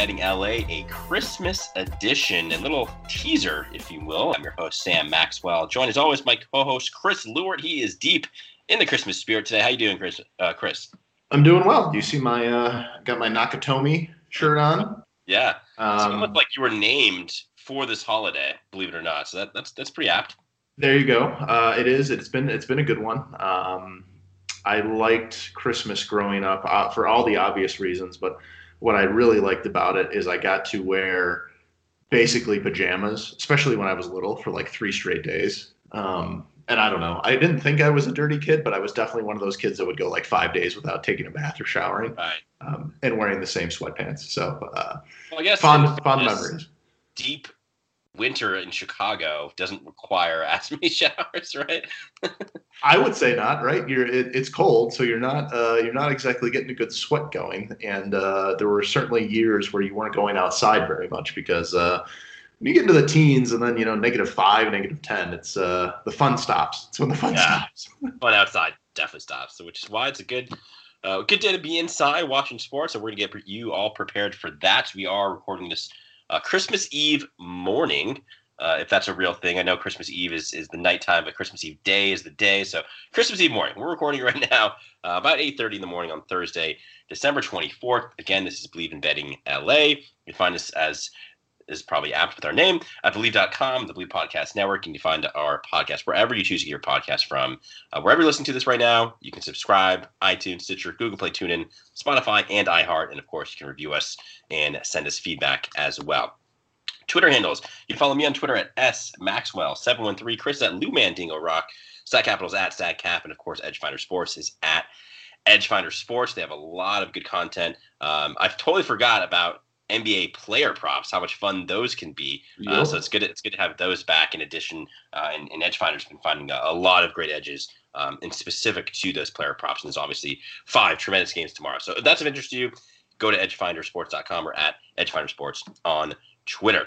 Betting LA, a Christmas edition, a little teaser, if you will. I'm your host, Sam Maxwell. Joined as always, my co-host, Chris Lewart. He is deep in the Christmas spirit today. How you doing, Chris? Uh, Chris? I'm doing well. Do you see my uh got my Nakatomi shirt on? Yeah. Um, so it Um, like you were named for this holiday, believe it or not. So that, that's that's pretty apt. there you go. Uh, it is. It's been it's been a good one. Um, I liked Christmas growing up uh, for all the obvious reasons, but what I really liked about it is I got to wear basically pajamas, especially when I was little, for like three straight days. Um, and I don't know. I didn't think I was a dirty kid, but I was definitely one of those kids that would go like five days without taking a bath or showering Right. um, and wearing the same sweatpants. So uh, Well, I guess fond fond memories. Deep winter in Chicago doesn't require as many showers, right? I would say not, right? You're it, it's cold, so you're not uh, you're not exactly getting a good sweat going. And uh, there were certainly years where you weren't going outside very much because uh, when you get into the teens and then you know negative five, negative ten, it's uh, the fun stops. It's when the fun Yeah. stops. But outside definitely stops. So which is why it's a good uh, good day to be inside watching sports. And we're gonna get you all prepared for that. We are recording this uh, Christmas Eve morning. Uh, if that's a real thing, I know Christmas Eve is, is the nighttime, but Christmas Eve day is the day. So Christmas Eve morning, we're recording right now uh, about 8:30 in the morning on Thursday, December 24th. Again, this is Bleav in Betting LA. You can find us as is probably apt with our name at bleav.com, the Bleav Podcast Network. And you find our podcast wherever you choose to get your podcast from. Uh, wherever you're listening to this right now, you can subscribe, iTunes, Stitcher, Google Play, TuneIn, Spotify, and iHeart. And of course, you can review us and send us feedback as well. Twitter handles. You can follow me on Twitter at smaxwell713, Chris at Lumandingo Rock, Stat Capitals at StatCap, and of course, Edgefinder Sports is at Edgefinder Sports. They have a lot of good content. Um, I've totally forgot about NBA player props, how much fun those can be. Uh, so it's good. It's good to have those back. In addition, uh, and, and Edgefinder's been finding a, a lot of great edges, um, and specific to those player props. And there's obviously five tremendous games tomorrow. So if that's of interest to you, go to edgefindersports.com or at edgefindersports on Twitter.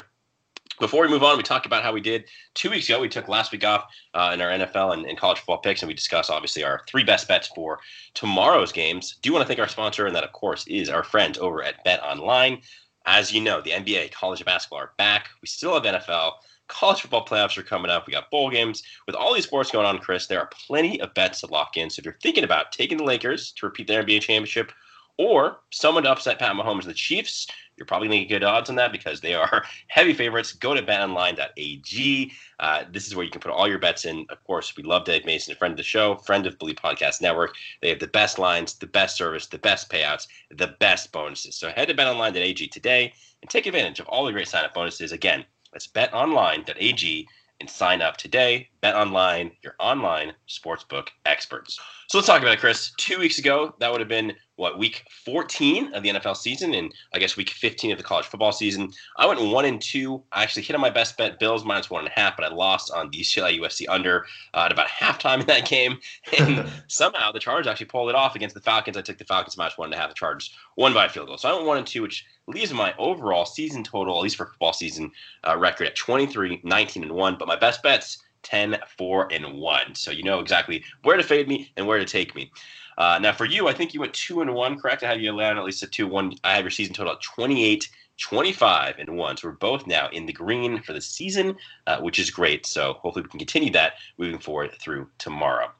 Before we move on, we talk about how we did two weeks ago. We took last week off uh, in our NFL and, and college football picks, and we discussed obviously our three best bets for tomorrow's games. Do you want to thank our sponsor, and that of course is our friends over at Bet Online. As you know, the NBA, college basketball are back. We still have NFL. College football playoffs are coming up. We got bowl games. With all these sports going on, Chris, there are plenty of bets to lock in. So if you're thinking about taking the Lakers to repeat their NBA championship or someone to upset Pat Mahomes and the Chiefs, you're probably going to get good odds on that because they are heavy favorites. Go to betonline.ag. Uh, this is where you can put all your bets in. Of course, we love Dave Mason, a friend of the show, friend of Bleav Podcast Network. They have the best lines, the best service, the best payouts, the best bonuses. So head to betonline.ag today and take advantage of all the great sign up bonuses. Again, that's betonline.ag and sign up today. Bet Online, your online sportsbook experts. So let's talk about it, Chris. Two weeks ago, that would have been what week 14 of the NFL season, and I guess week 15 of the college football season. I went one and two. I actually hit on my best bet, Bills minus one and a half, but I lost on the UCLA USC under uh, at about halftime in that game, and somehow the Chargers actually pulled it off against the Falcons. I took the Falcons minus one and a half. The Chargers won by a field goal. So I went one and two, which leaves my overall season total, at least for football season, uh, record at 23, 19, and one. But my best bets 10, 4, and 1. So you know exactly where to fade me and where to take me. Uh, now, for you, I think you went 2 and 1, correct? I have you land at least a 2 1. I have your season total at 28, 25, and 1. So we're both now in the green for the season, uh, which is great. So hopefully we can continue that moving forward through tomorrow.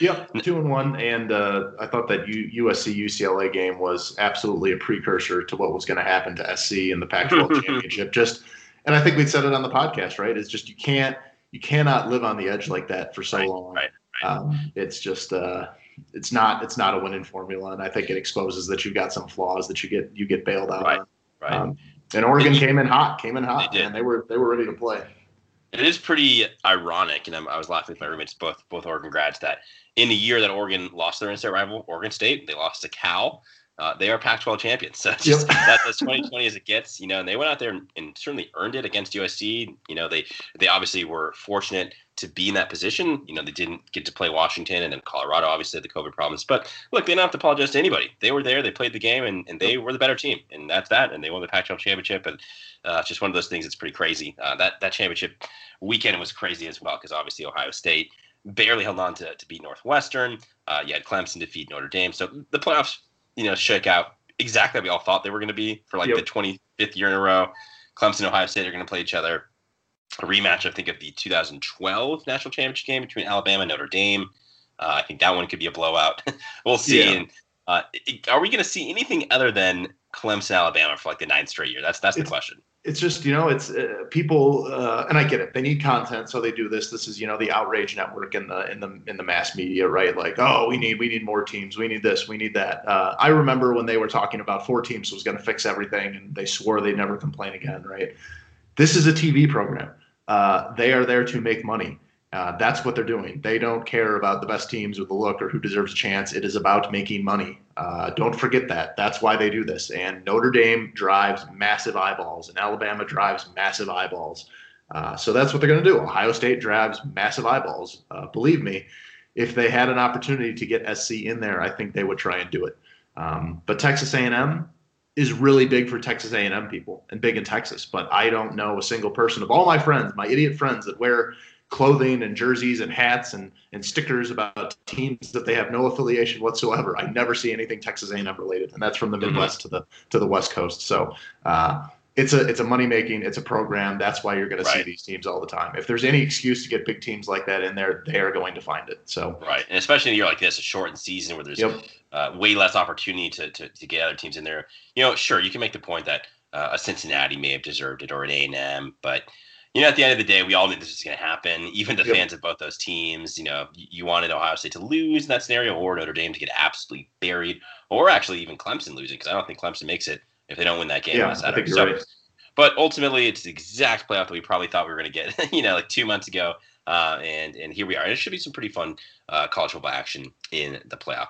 Yep, two and one, and uh, I thought that U- USC UCLA game was absolutely a precursor to what was going to happen to SC in the Pac-12 championship. Just, and I think we said it on the podcast, right? It's just you can't you cannot live on the edge like that for so Right, long. right, Um, it's just uh, it's not it's not a winning formula, and I think it exposes that you've got some flaws that you get you get bailed out Right, on. Right. Um, and Oregon came in hot, came in hot, They did. and they were they were ready to play. It is pretty ironic, and I'm, I was laughing with my roommates, both both Oregon grads, that in the year that Oregon lost their in-state rival, Oregon State, they lost to Cal. Uh, they are Pac-12 champions. So that's just, yep. that's as 2020 as it gets, you know. And they went out there and, and, certainly earned it against USC. You know, they they obviously were fortunate to be in that position. You know, they didn't get to play Washington and then Colorado, obviously had the COVID problems. But look, they don't have to apologize to anybody. They were there, they played the game, and, and they were the better team, and that's that. And they won the Pac-12 championship, and uh, it's just one of those things that's pretty crazy. Uh, that that championship weekend was crazy as well because obviously Ohio State barely held on to, to beat Northwestern. Uh, you had Clemson defeat Notre Dame. So the playoffs, you know, shake out exactly what we all thought they were going to be for like yep. the 25th year in a row. Clemson and Ohio State are going to play each other. A rematch, I think, of the 2012 national championship game between Alabama and Notre Dame. Uh, I think that one could be a blowout. we'll see. Yeah. And, uh, are we going to see anything other than Clemson, Alabama for like the ninth straight year? That's that's the question. it's just you know it's uh, people uh, and i get it. They need content so they do this. This is you know the outrage network in the in the in the mass media right? Like oh we need we need more teams. We need this. We need that. Uh, i remember when they were talking about four teams was going to fix everything and they swore they'd never complain again right? This is a tv program. Uh, they are there to make money uh, that's what they're doing. They don't care about the best teams or the look or who deserves a chance. It is about making money. Uh, don't forget that. That's why they do this. And Notre Dame drives massive eyeballs, and Alabama drives massive eyeballs. Uh, so that's what they're going to do. Ohio State drives massive eyeballs. Uh, believe me, if they had an opportunity to get SC in there, I think they would try and do it. Um, but Texas A&M is really big for Texas A&M people and big in Texas. But I don't know a single person of all my friends, my idiot friends that wear clothing and jerseys and hats and, and stickers about teams that they have no affiliation whatsoever. I never see anything Texas A&M related, and that's from the mm-hmm. Midwest mm-hmm. to the to the West Coast. So uh, it's a it's a money making, it's a program. That's why you're going right. to see these teams all the time. If there's any excuse to get big teams like that in there, they are going to find it. So right, and especially in a year like this, a shortened season where there's yep. uh, way less opportunity to, to to get other teams in there. You know, sure, you can make the point that uh, a Cincinnati may have deserved it or an A&M, but you know, at the end of the day, we all knew this was going to happen. Even the yep. fans of both those teams, you know, you wanted Ohio State to lose in that scenario, or Notre Dame to get absolutely buried, or actually even Clemson losing, because I don't think Clemson makes it if they don't win that game yeah, I think you're so, right. But ultimately, it's the exact playoff that we probably thought we were going to get, you know, like two months ago, uh, and and here we are. And it should be some pretty fun uh, college football action in the playoff.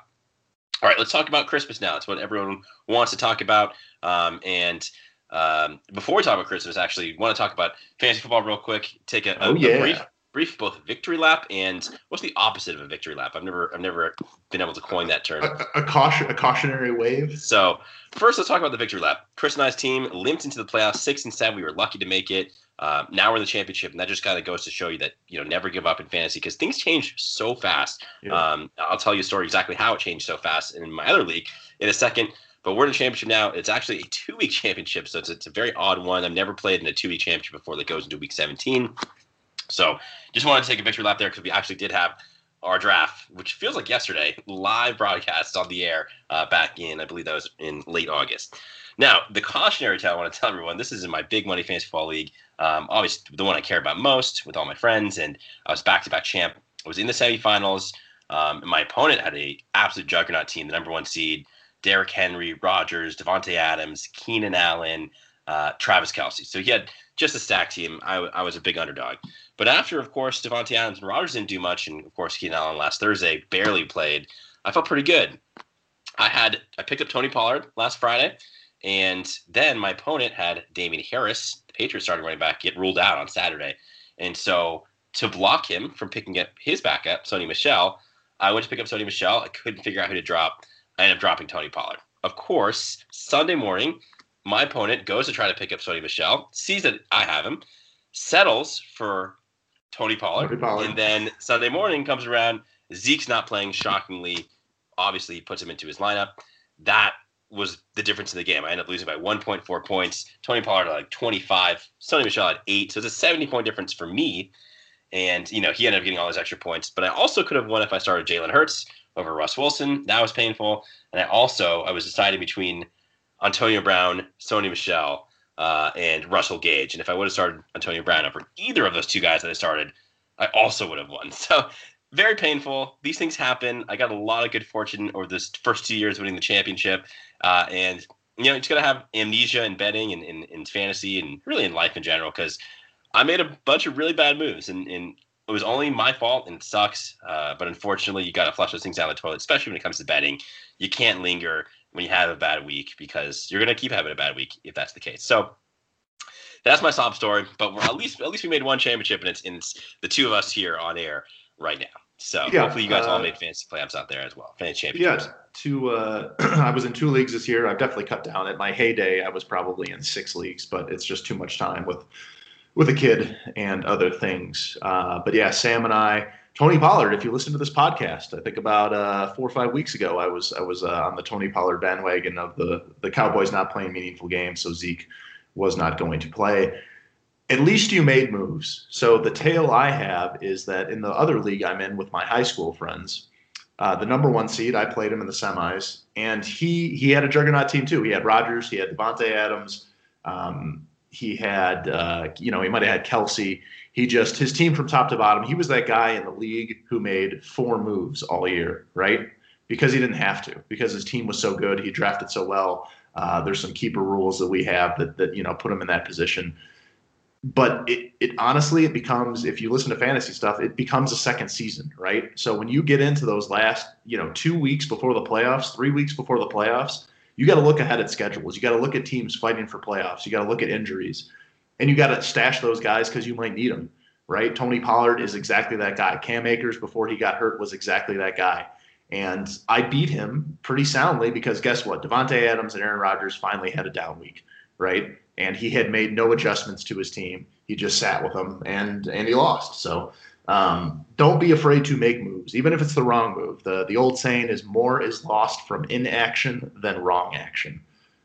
All right, let's talk about Christmas now. It's what everyone wants to talk about, um, and um, before we talk about Christmas, actually, want to talk about fantasy football real quick. Take a, a, oh, yeah. a brief, brief both victory lap and what's the opposite of a victory lap? I've never, I've never been able to coin that term. A, a caution, a cautionary wave. So first, let's talk about the victory lap. Chris and I's team limped into the playoffs, six and seven. We were lucky to make it. Uh, now we're in the championship, and that just kind of goes to show you that you know never give up in fantasy because things change so fast. Yeah. Um, I'll tell you a story exactly how it changed so fast in my other league in a second. But we're in a championship now. It's actually a two week championship, so it's, it's a very odd one. I've never played in a two week championship before that goes into week 17. So just wanted to take a victory lap there because we actually did have our draft, which feels like yesterday, live broadcast on the air uh, back in, I believe that was in late August. Now, the cautionary tale I want to tell everyone this is in my big money fantasy football league. Um, obviously, the one I care about most with all my friends, and I was back to back champ. I was in the semifinals. Um, and my opponent had a absolute juggernaut team, the number one seed. Derrick Henry, Rodgers, Davante Adams, Keenan Allen, uh, Travis Kelce. So he had just a stack team. I, I was a big underdog. But after, of course, Davante Adams and Rodgers didn't do much, and of course Keenan Allen last Thursday barely played, I felt pretty good. I had I picked up Tony Pollard last Friday, and then my opponent had Damien Harris, the Patriots starting running back, get ruled out on Saturday. And so to block him from picking up his backup, Sony Michel, I went to pick up Sony Michel. I couldn't figure out who to drop. I end up dropping Tony Pollard. Of course, Sunday morning, my opponent goes to try to pick up Sony Michel, sees that I have him, settles for Tony Pollard, Tony Pollard, and then Sunday morning comes around. Zeke's not playing, shockingly. Obviously, he puts him into his lineup. That was the difference in the game. I end up losing by 1.4 points. Tony Pollard had like 25. Sony Michel had eight. So it's a 70 point difference for me. And, you know, he ended up getting all his extra points. But I also could have won if I started Jalen Hurts over Russ Wilson. That was painful. And I also I was deciding between Antonio Brown, Sony Michel, uh, and Russell Gage. And if I would have started Antonio Brown over either of those two guys that I started, I also would have won. So very painful. These things happen. I got a lot of good fortune over this first two years winning the championship. Uh, and you know, just gotta have amnesia in betting and in fantasy and really in life in general because I made a bunch of really bad moves and, and it was only my fault and it sucks. Uh, but unfortunately, you got to flush those things down the toilet, especially when it comes to betting. You can't linger. when you have a bad week because you're going to keep having a bad week if that's the case. So that's my sob story. But we're at least at least we made one championship, and it's, and it's the two of us here on air right now. So yeah, hopefully you guys uh, all made fantasy playoffs out there as well. Fantasy championships. Yeah, two. Uh, I was in two leagues this year. I've definitely cut down. At my heyday, I was probably in six leagues, but it's just too much time with with a kid and other things. Uh, but yeah, Sam and I, Tony Pollard. If you listen to this podcast, I think about uh, four or five weeks ago, I was I was uh, on the Tony Pollard bandwagon of the the Cowboys not playing meaningful games, so Zeke was not going to play at least you made moves. So the tale I have is that in the other league I'm in with my high school friends, uh, the number one seed, I played him in the semis, and he he had a juggernaut team too. He had Rodgers, he had Davante Adams, um, he had uh, you know he might have had Kelce. He just his team from top to bottom. He was that guy in the league who made four moves all year, right? Because he didn't have to, because his team was so good, he drafted so well. Uh, there's some keeper rules that we have that that you know put him in that position but it, it honestly it becomes if you listen to fantasy stuff it becomes a second season right so when you get into those last you know two weeks before the playoffs three weeks before the playoffs you got to look ahead at schedules. You got to look at teams fighting for playoffs. You got to look at injuries. And you got to stash those guys because you might need them right? Tony pollard is exactly that guy. Cam akers before he got hurt was exactly that guy. And i beat him pretty soundly because guess what? Davante adams and aaron rodgers finally had a down week right? And he had made no adjustments to his team. He just sat with them, and and he lost. So um, don't be afraid to make moves, even if it's the wrong move. the The old saying is more is lost from inaction than wrong action.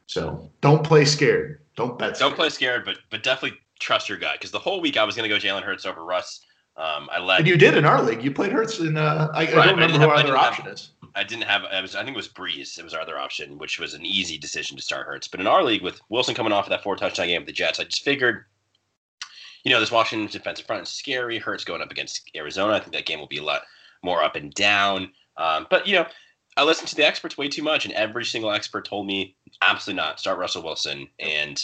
So don't play scared. Don't bet. Don't play scared, but but definitely trust your guy because the whole week I was going to go Jalen Hurts over Russ. Um, I led. And you did in our league. You played Hurts in. Uh, I, right, I don't remember who our other option have, is. I didn't have. I was. I think it was Brees. It was our other option, which was an easy decision to start Hurts. But in our league, with Wilson coming off of that four touchdown game with the Jets, I just figured, you know, this Washington defensive front is scary. Hurts going up against Arizona. I think that game will be a lot more up and down. Um, but you know, I listened to the experts way too much, and every single expert told me absolutely not. Start Russell Wilson, and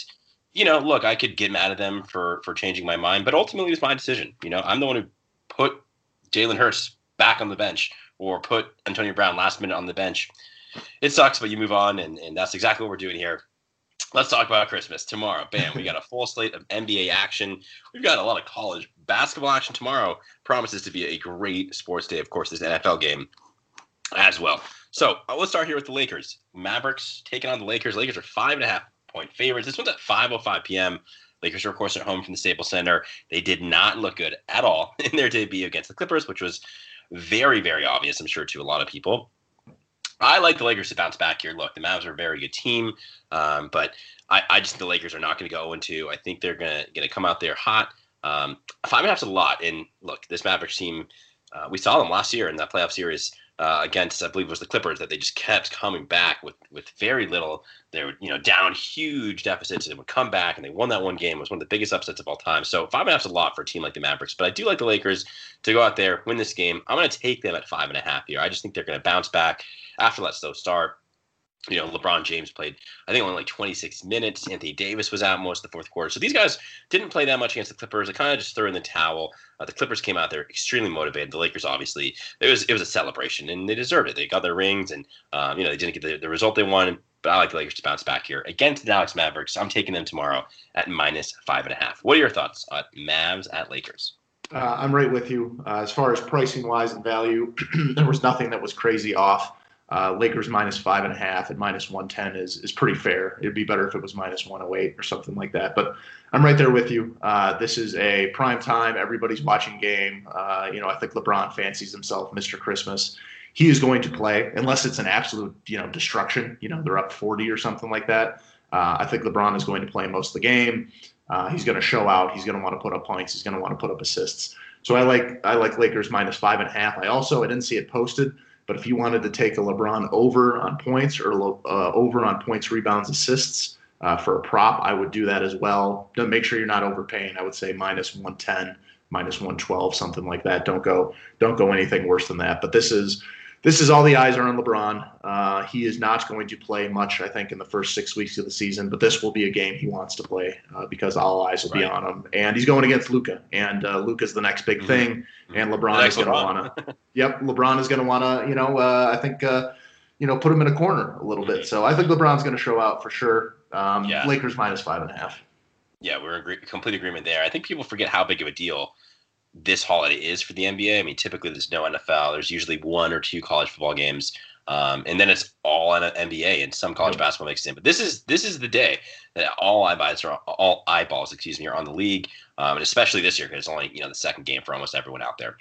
you know, look, I could get mad at them for for changing my mind, but ultimately it was my decision. You know, I'm the one who put Jalen Hurts back on the bench or put Antonio Brown last minute on the bench. It sucks, but you move on, and, and that's exactly what we're doing here. Let's talk about Christmas tomorrow. Bam, we got a full slate of NBA action. We've got a lot of college basketball action tomorrow. Promises to be a great sports day. Of course, this NFL game as well. So uh, let's start here with the Lakers. Mavericks taking on the Lakers. Lakers are five and a half point favorites. This one's at 5:05 p.m. Lakers are, of course, at home from the Staples Center. They did not look good at all in their debut against the Clippers, which was very, very obvious, I'm sure, to a lot of people. I like the Lakers to bounce back here. Look, the Mavs are a very good team, um, but I, I, just think the Lakers are not going to go into. I think they're going to come out there hot. Um, five and a half's a lot. And look, this Mavericks team, uh, we saw them last year in that playoff series uh, against, I believe it was the Clippers, that they just kept coming back with with very little. They were you know down huge deficits and would come back and they won that one game. It was one of the biggest upsets of all time. So five and a half is a lot for a team like the Mavericks, but I do like the Lakers to go out there win this game. I'm going to take them at five and a half here. I just think they're going to bounce back after that slow start you know, LeBron James played, I think, only like 26 minutes. Anthony Davis was out most of the fourth quarter. So these guys didn't play that much against the Clippers. They kind of just threw in the towel. Uh, the Clippers came out there extremely motivated. The Lakers, obviously, it was it was a celebration, and they deserved it. They got their rings, and um, you know they didn't get the, the result they wanted. But I like the Lakers to bounce back here against the Dallas Mavericks. I'm taking them tomorrow at minus five and a half. What are your thoughts on Mavs at Lakers? Uh, I'm right with you. Uh, as far as pricing wise and value, there was nothing that was crazy off. Uh, Lakers minus five and a half and minus 110 is, is pretty fair. It'd be better if it was minus 108 or something like that. But I'm right there with you. Uh, this is a prime time. Everybody's watching game. Uh, you know, I think LeBron fancies himself Mr. Christmas. He is going to play unless it's an absolute, you know, destruction. You know, they're up 40 or something like that. Uh, I think LeBron is going to play most of the game. Uh, he's going to show out. He's going to want to put up points. He's going to want to put up assists. So I like I like Lakers minus five and a half. I also I didn't see it posted but if you wanted to take a LeBron over on points or uh, over on points, rebounds, assists uh, for a prop, I would do that as well. Don't make sure you're not overpaying. I would say minus 110, minus 112, something like that. Don't go don't go anything worse than that. But this is this is all the eyes are on LeBron. Uh, he is not going to play much, I think, in the first six weeks of the season, but this will be a game he wants to play uh, because all eyes will right. be on him. And he's going against Luka, and uh, Luka's the next big mm-hmm. thing. And LeBron is going to want to. Yep, LeBron is going to want to. You know, uh, I think uh, you know, put him in a corner a little bit. So I think LeBron's going to show out for sure. Um, Yeah. Lakers minus five and a half. Yeah, we're in agree- complete agreement there. I think people forget how big of a deal this holiday is for the NBA. I mean, typically there's no NFL. There's usually one or two college football games, um, and then it's all N- NBA and some college Yep. basketball mixed in. But this is this is the day that all eyeballs are all eyeballs, excuse me, are on the league, um, and especially this year because it's only you know the second game for almost everyone out there.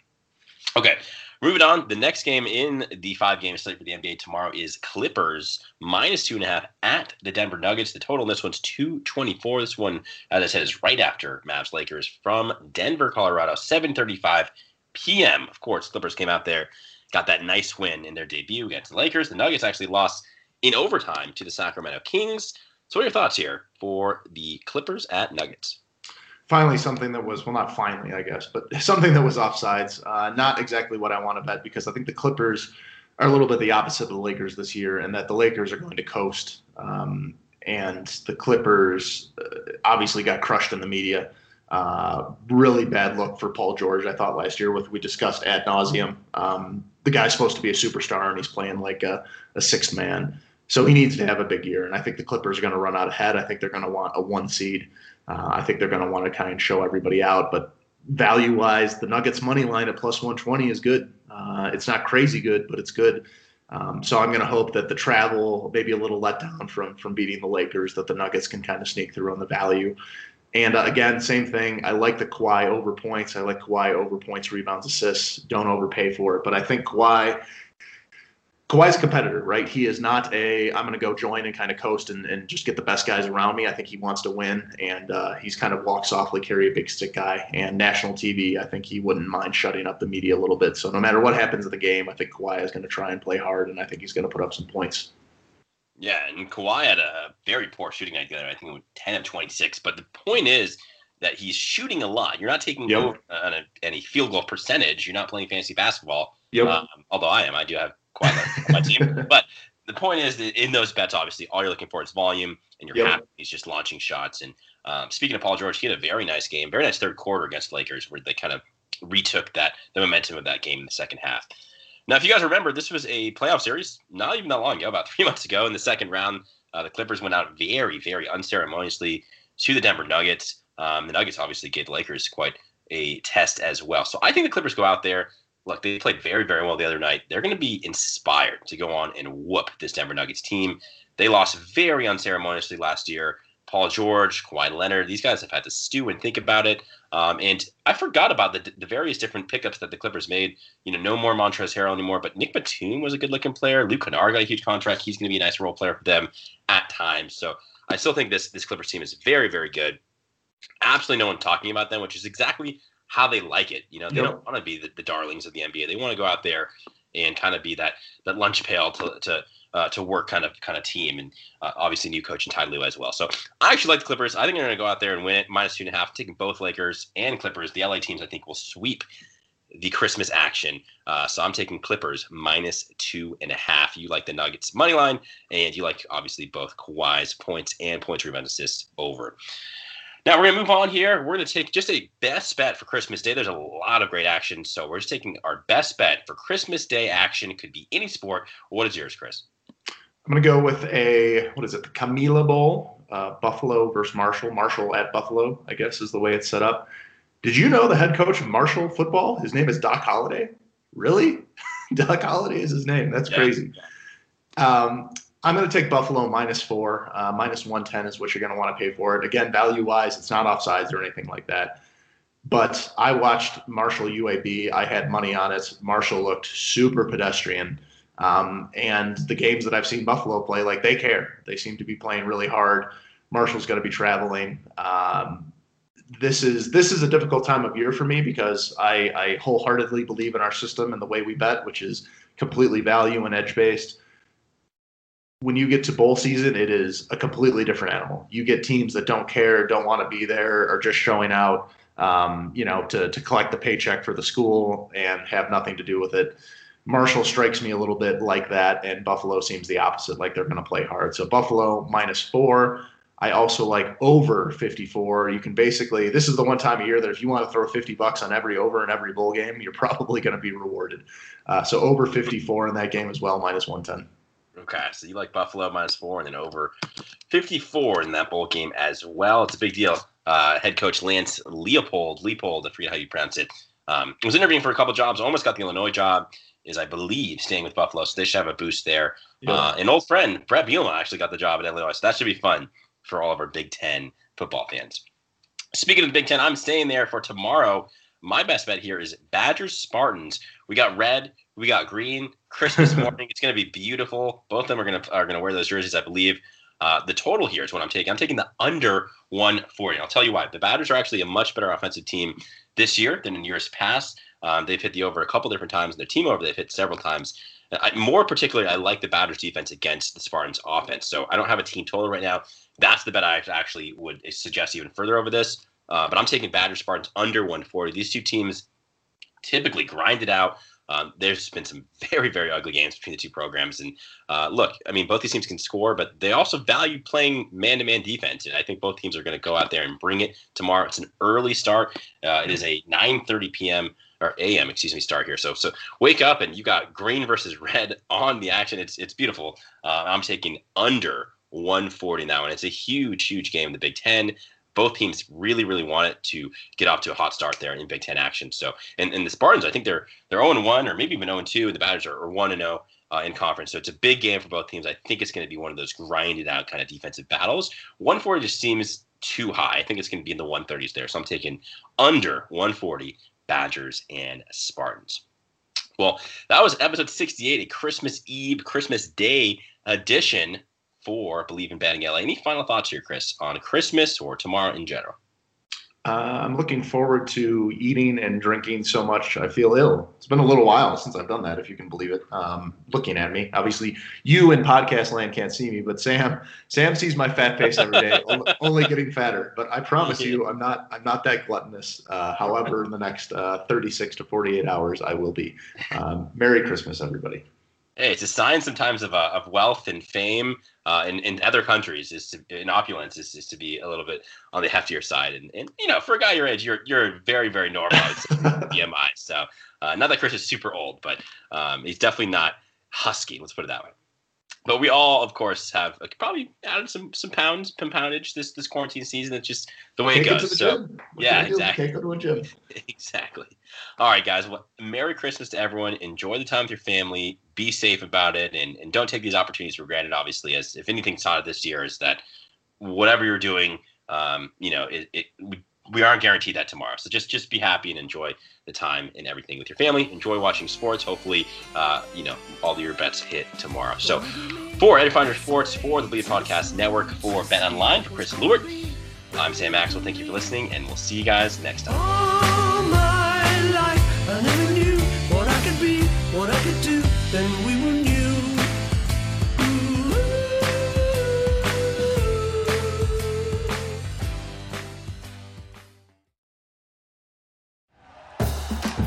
Okay, moving on. The next game in the five game slate for the NBA tomorrow is Clippers minus two and a half at the Denver Nuggets. The total in this one's 224. This one, as I said, is right after Mavs Lakers from Denver, Colorado, 735 p.m. Of course, Clippers came out there, got that nice win in their debut against the Lakers. The Nuggets actually lost in overtime to the Sacramento Kings. So, what are your thoughts here for the Clippers at Nuggets? Finally, something that was well, not finally, I guess, but something that was offsides. Uh, not exactly what I want to bet because I think the Clippers are a little bit the opposite of the Lakers this year, and that the Lakers are going to coast. Um, and the Clippers uh, obviously got crushed in the media. Uh, really bad look for Paul George, I thought last year. With we discussed ad nauseum. Um, the guy's supposed to be a superstar, and he's playing like a, a sixth man. So he needs to have a big year, and I think the Clippers are going to run out ahead. I think they're going to want a one seed. Uh, I think they're going to want to kind of show everybody out, but value wise, the Nuggets money line at plus 120 is good. Uh, it's not crazy good, but it's good. Um, so I'm going to hope that the travel, maybe a little letdown from from beating the Lakers, that the Nuggets can kind of sneak through on the value. And uh, again, same thing. I like the Kawhi over points. I like Kawhi over points, rebounds, assists. Don't overpay for it. But I think Kawhi, Kawhi's competitor, right? He is not a I'm going to go join and kind of coast and, and just get the best guys around me. I think he wants to win, and uh, he's kind of walk softly, carry a big stick guy. And national TV, I think he wouldn't mind shutting up the media a little bit. So no matter what happens in the game, I think Kawhi is going to try and play hard, and I think he's going to put up some points. Yeah, and Kawhi had a very poor shooting night the other. I think it was 10 of 26. But the point is that he's shooting a lot. You're not taking Yep. over on a, any field goal percentage. You're not playing fantasy basketball. Yep. Um, although I am. I do have Kawhi on my team. But the point is that in those bets, obviously, all you're looking for is volume, and you're Yep. happy he's just launching shots. And um, speaking of Paul George, he had a very nice game, very nice third quarter against Lakers, where they kind of retook that the momentum of that game in the second half. Now, if you guys remember, this was a playoff series not even that long ago, about three months ago. In the second round, uh, the Clippers went out very, very unceremoniously to the Denver Nuggets. Um, the Nuggets obviously gave the Lakers quite a test as well. So I think the Clippers go out there. Look, they played very, very well the other night. They're going to be inspired to go on and whoop this Denver Nuggets team. They lost very unceremoniously last year. Paul George, Kawhi Leonard, these guys have had to stew and think about it. Um, and I forgot about the, the various different pickups that the Clippers made. You know, no more Montrezl Harrell anymore, but Nick Batum was a good looking player. Luke Kennard got a huge contract. He's going to be a nice role player for them at times. So I still think this this Clippers team is very, very good. Absolutely no one talking about them, which is exactly how they like it. You know, they Yep. don't want to be the, the darlings of the NBA. They want to go out there and kind of be that that lunch pail to to uh, to work kind of kind of team, and uh, obviously new coach and Ty Lue as well. So I actually like the Clippers. I think they're going to go out there and win it minus two and a half. Taking both Lakers and Clippers. The LA teams I think will sweep the Christmas action. Uh, so I'm taking Clippers minus two and a half. You like the Nuggets money line, and you like obviously both Kawhi's points and points rebound assists over. Now we're gonna move on here. We're gonna take just a best bet for Christmas Day. There's a lot of great action, so we're just taking our best bet for Christmas Day action. It could be any sport. What is yours, Chris? I'm going to go with a what is it? The Camellia Bowl, uh, Buffalo versus Marshall. Marshall at Buffalo, I guess, is the way it's set up. Did you know the head coach of Marshall football? His name is Doc Holliday. Really? Doc Holliday is his name. That's Yeah. crazy. Um, I'm going to take Buffalo minus four. Uh, minus 110 is what you're going to want to pay for it. Again, value wise, it's not offsides or anything like that. But I watched Marshall UAB. I had money on it. Marshall looked super pedestrian. Um, and the games that I've seen Buffalo play, like they care. They seem to be playing really hard. Marshall's going to be traveling. Um, this is this is a difficult time of year for me because I, I wholeheartedly believe in our system and the way we bet, which is completely value and edge based. When you get to bowl season, it is a completely different animal. You get teams that don't care, don't want to be there, or just showing out, um, you know, to to collect the paycheck for the school and have nothing to do with it. Marshall strikes me a little bit like that, and Buffalo seems the opposite, like they're going to play hard. So Buffalo minus four. I also like over 54. You can basically, this is the one time of year that if you want to throw 50 bucks on every over in every bowl game, you're probably going to be rewarded. Uh, so over 54 in that game as well, minus 110. Okay, so you like Buffalo minus four and then over 54 in that bowl game as well. It's a big deal. Uh, head coach Lance Leopold, Leopold, I forget how you pronounce it, um, was interviewing for a couple jobs, almost got the Illinois job, is I believe staying with Buffalo, so they should have a boost there. Yeah. Uh, an old friend, Brett Bielema, actually got the job at Illinois, so that should be fun for all of our Big Ten football fans. Speaking of the Big Ten, I'm staying there for tomorrow. My best bet here is Badgers Spartans. We got red, we got green. Christmas morning, it's going to be beautiful. Both of them are going to are going to wear those jerseys, I believe. Uh, the total here is what I'm taking. I'm taking the under 140. I'll tell you why. The Badgers are actually a much better offensive team this year than in years past. Um, they've hit the over a couple different times. and Their team over they've hit several times. I, more particularly, I like the Badgers defense against the Spartans offense. So I don't have a team total right now. That's the bet I actually would suggest even further over this. Uh, but I'm taking Badgers Spartans under 140. These two teams typically grind it out. Um, there's been some very, very ugly games between the two programs. And uh, look, I mean, both these teams can score, but they also value playing man to man defense. And I think both teams are going to go out there and bring it tomorrow. It's an early start. Uh, it is a 9:30 p.m. or a.m. excuse me start here. So so wake up and you got green versus red on the action. It's it's beautiful. Uh, I'm taking under 140 now, and it's a huge, huge game in the Big Ten both teams really, really want it to get off to a hot start there in Big Ten action. So, and, and the Spartans, I think they're they're 0 1 or maybe even 0 2, and the Badgers are 1 0 uh, in conference. So it's a big game for both teams. I think it's going to be one of those grinded out kind of defensive battles. 140 just seems too high. I think it's going to be in the 130s there. So I'm taking under 140 Badgers and Spartans. Well, that was episode 68, a Christmas Eve, Christmas Day edition for Bleav in Betting LA. Any final thoughts here, Chris, on Christmas or tomorrow in general? Uh, I'm looking forward to eating and drinking so much I feel ill. It's been a little while since I've done that, if you can believe it. Um, looking at me, obviously, you in podcast land can't see me, but Sam, Sam sees my fat face every day, only getting fatter. But I promise you, I'm not, I'm not that gluttonous. Uh, however, in the next uh, 36 to 48 hours, I will be. Um, Merry Christmas, everybody. Hey, it's a sign sometimes of, uh, of wealth and fame uh, in, in other countries is to, in opulence is, is to be a little bit on the heftier side. And, and you know, for a guy your age, you're you're very very normal BMI. So uh, not that Chris is super old, but um, he's definitely not husky. Let's put it that way. But we all, of course, have uh, probably added some some pounds, some poundage this this quarantine season. It's just the way Can't it goes. So yeah, exactly. Can't go to a gym. exactly. All right, guys. Well, Merry Christmas to everyone. Enjoy the time with your family. Be safe about it, and, and don't take these opportunities for granted. Obviously, as if anything taught this year is that whatever you're doing, um, you know, it, it we, we aren't guaranteed that tomorrow. So just just be happy and enjoy the time and everything with your family. Enjoy watching sports. Hopefully, uh, you know, all your bets hit tomorrow. So for Edgefinder Sports, for the Bleav Podcast Network, for Bet Online, for Chris Lewart, I'm Sam Maxwell. Thank you for listening, and we'll see you guys next time.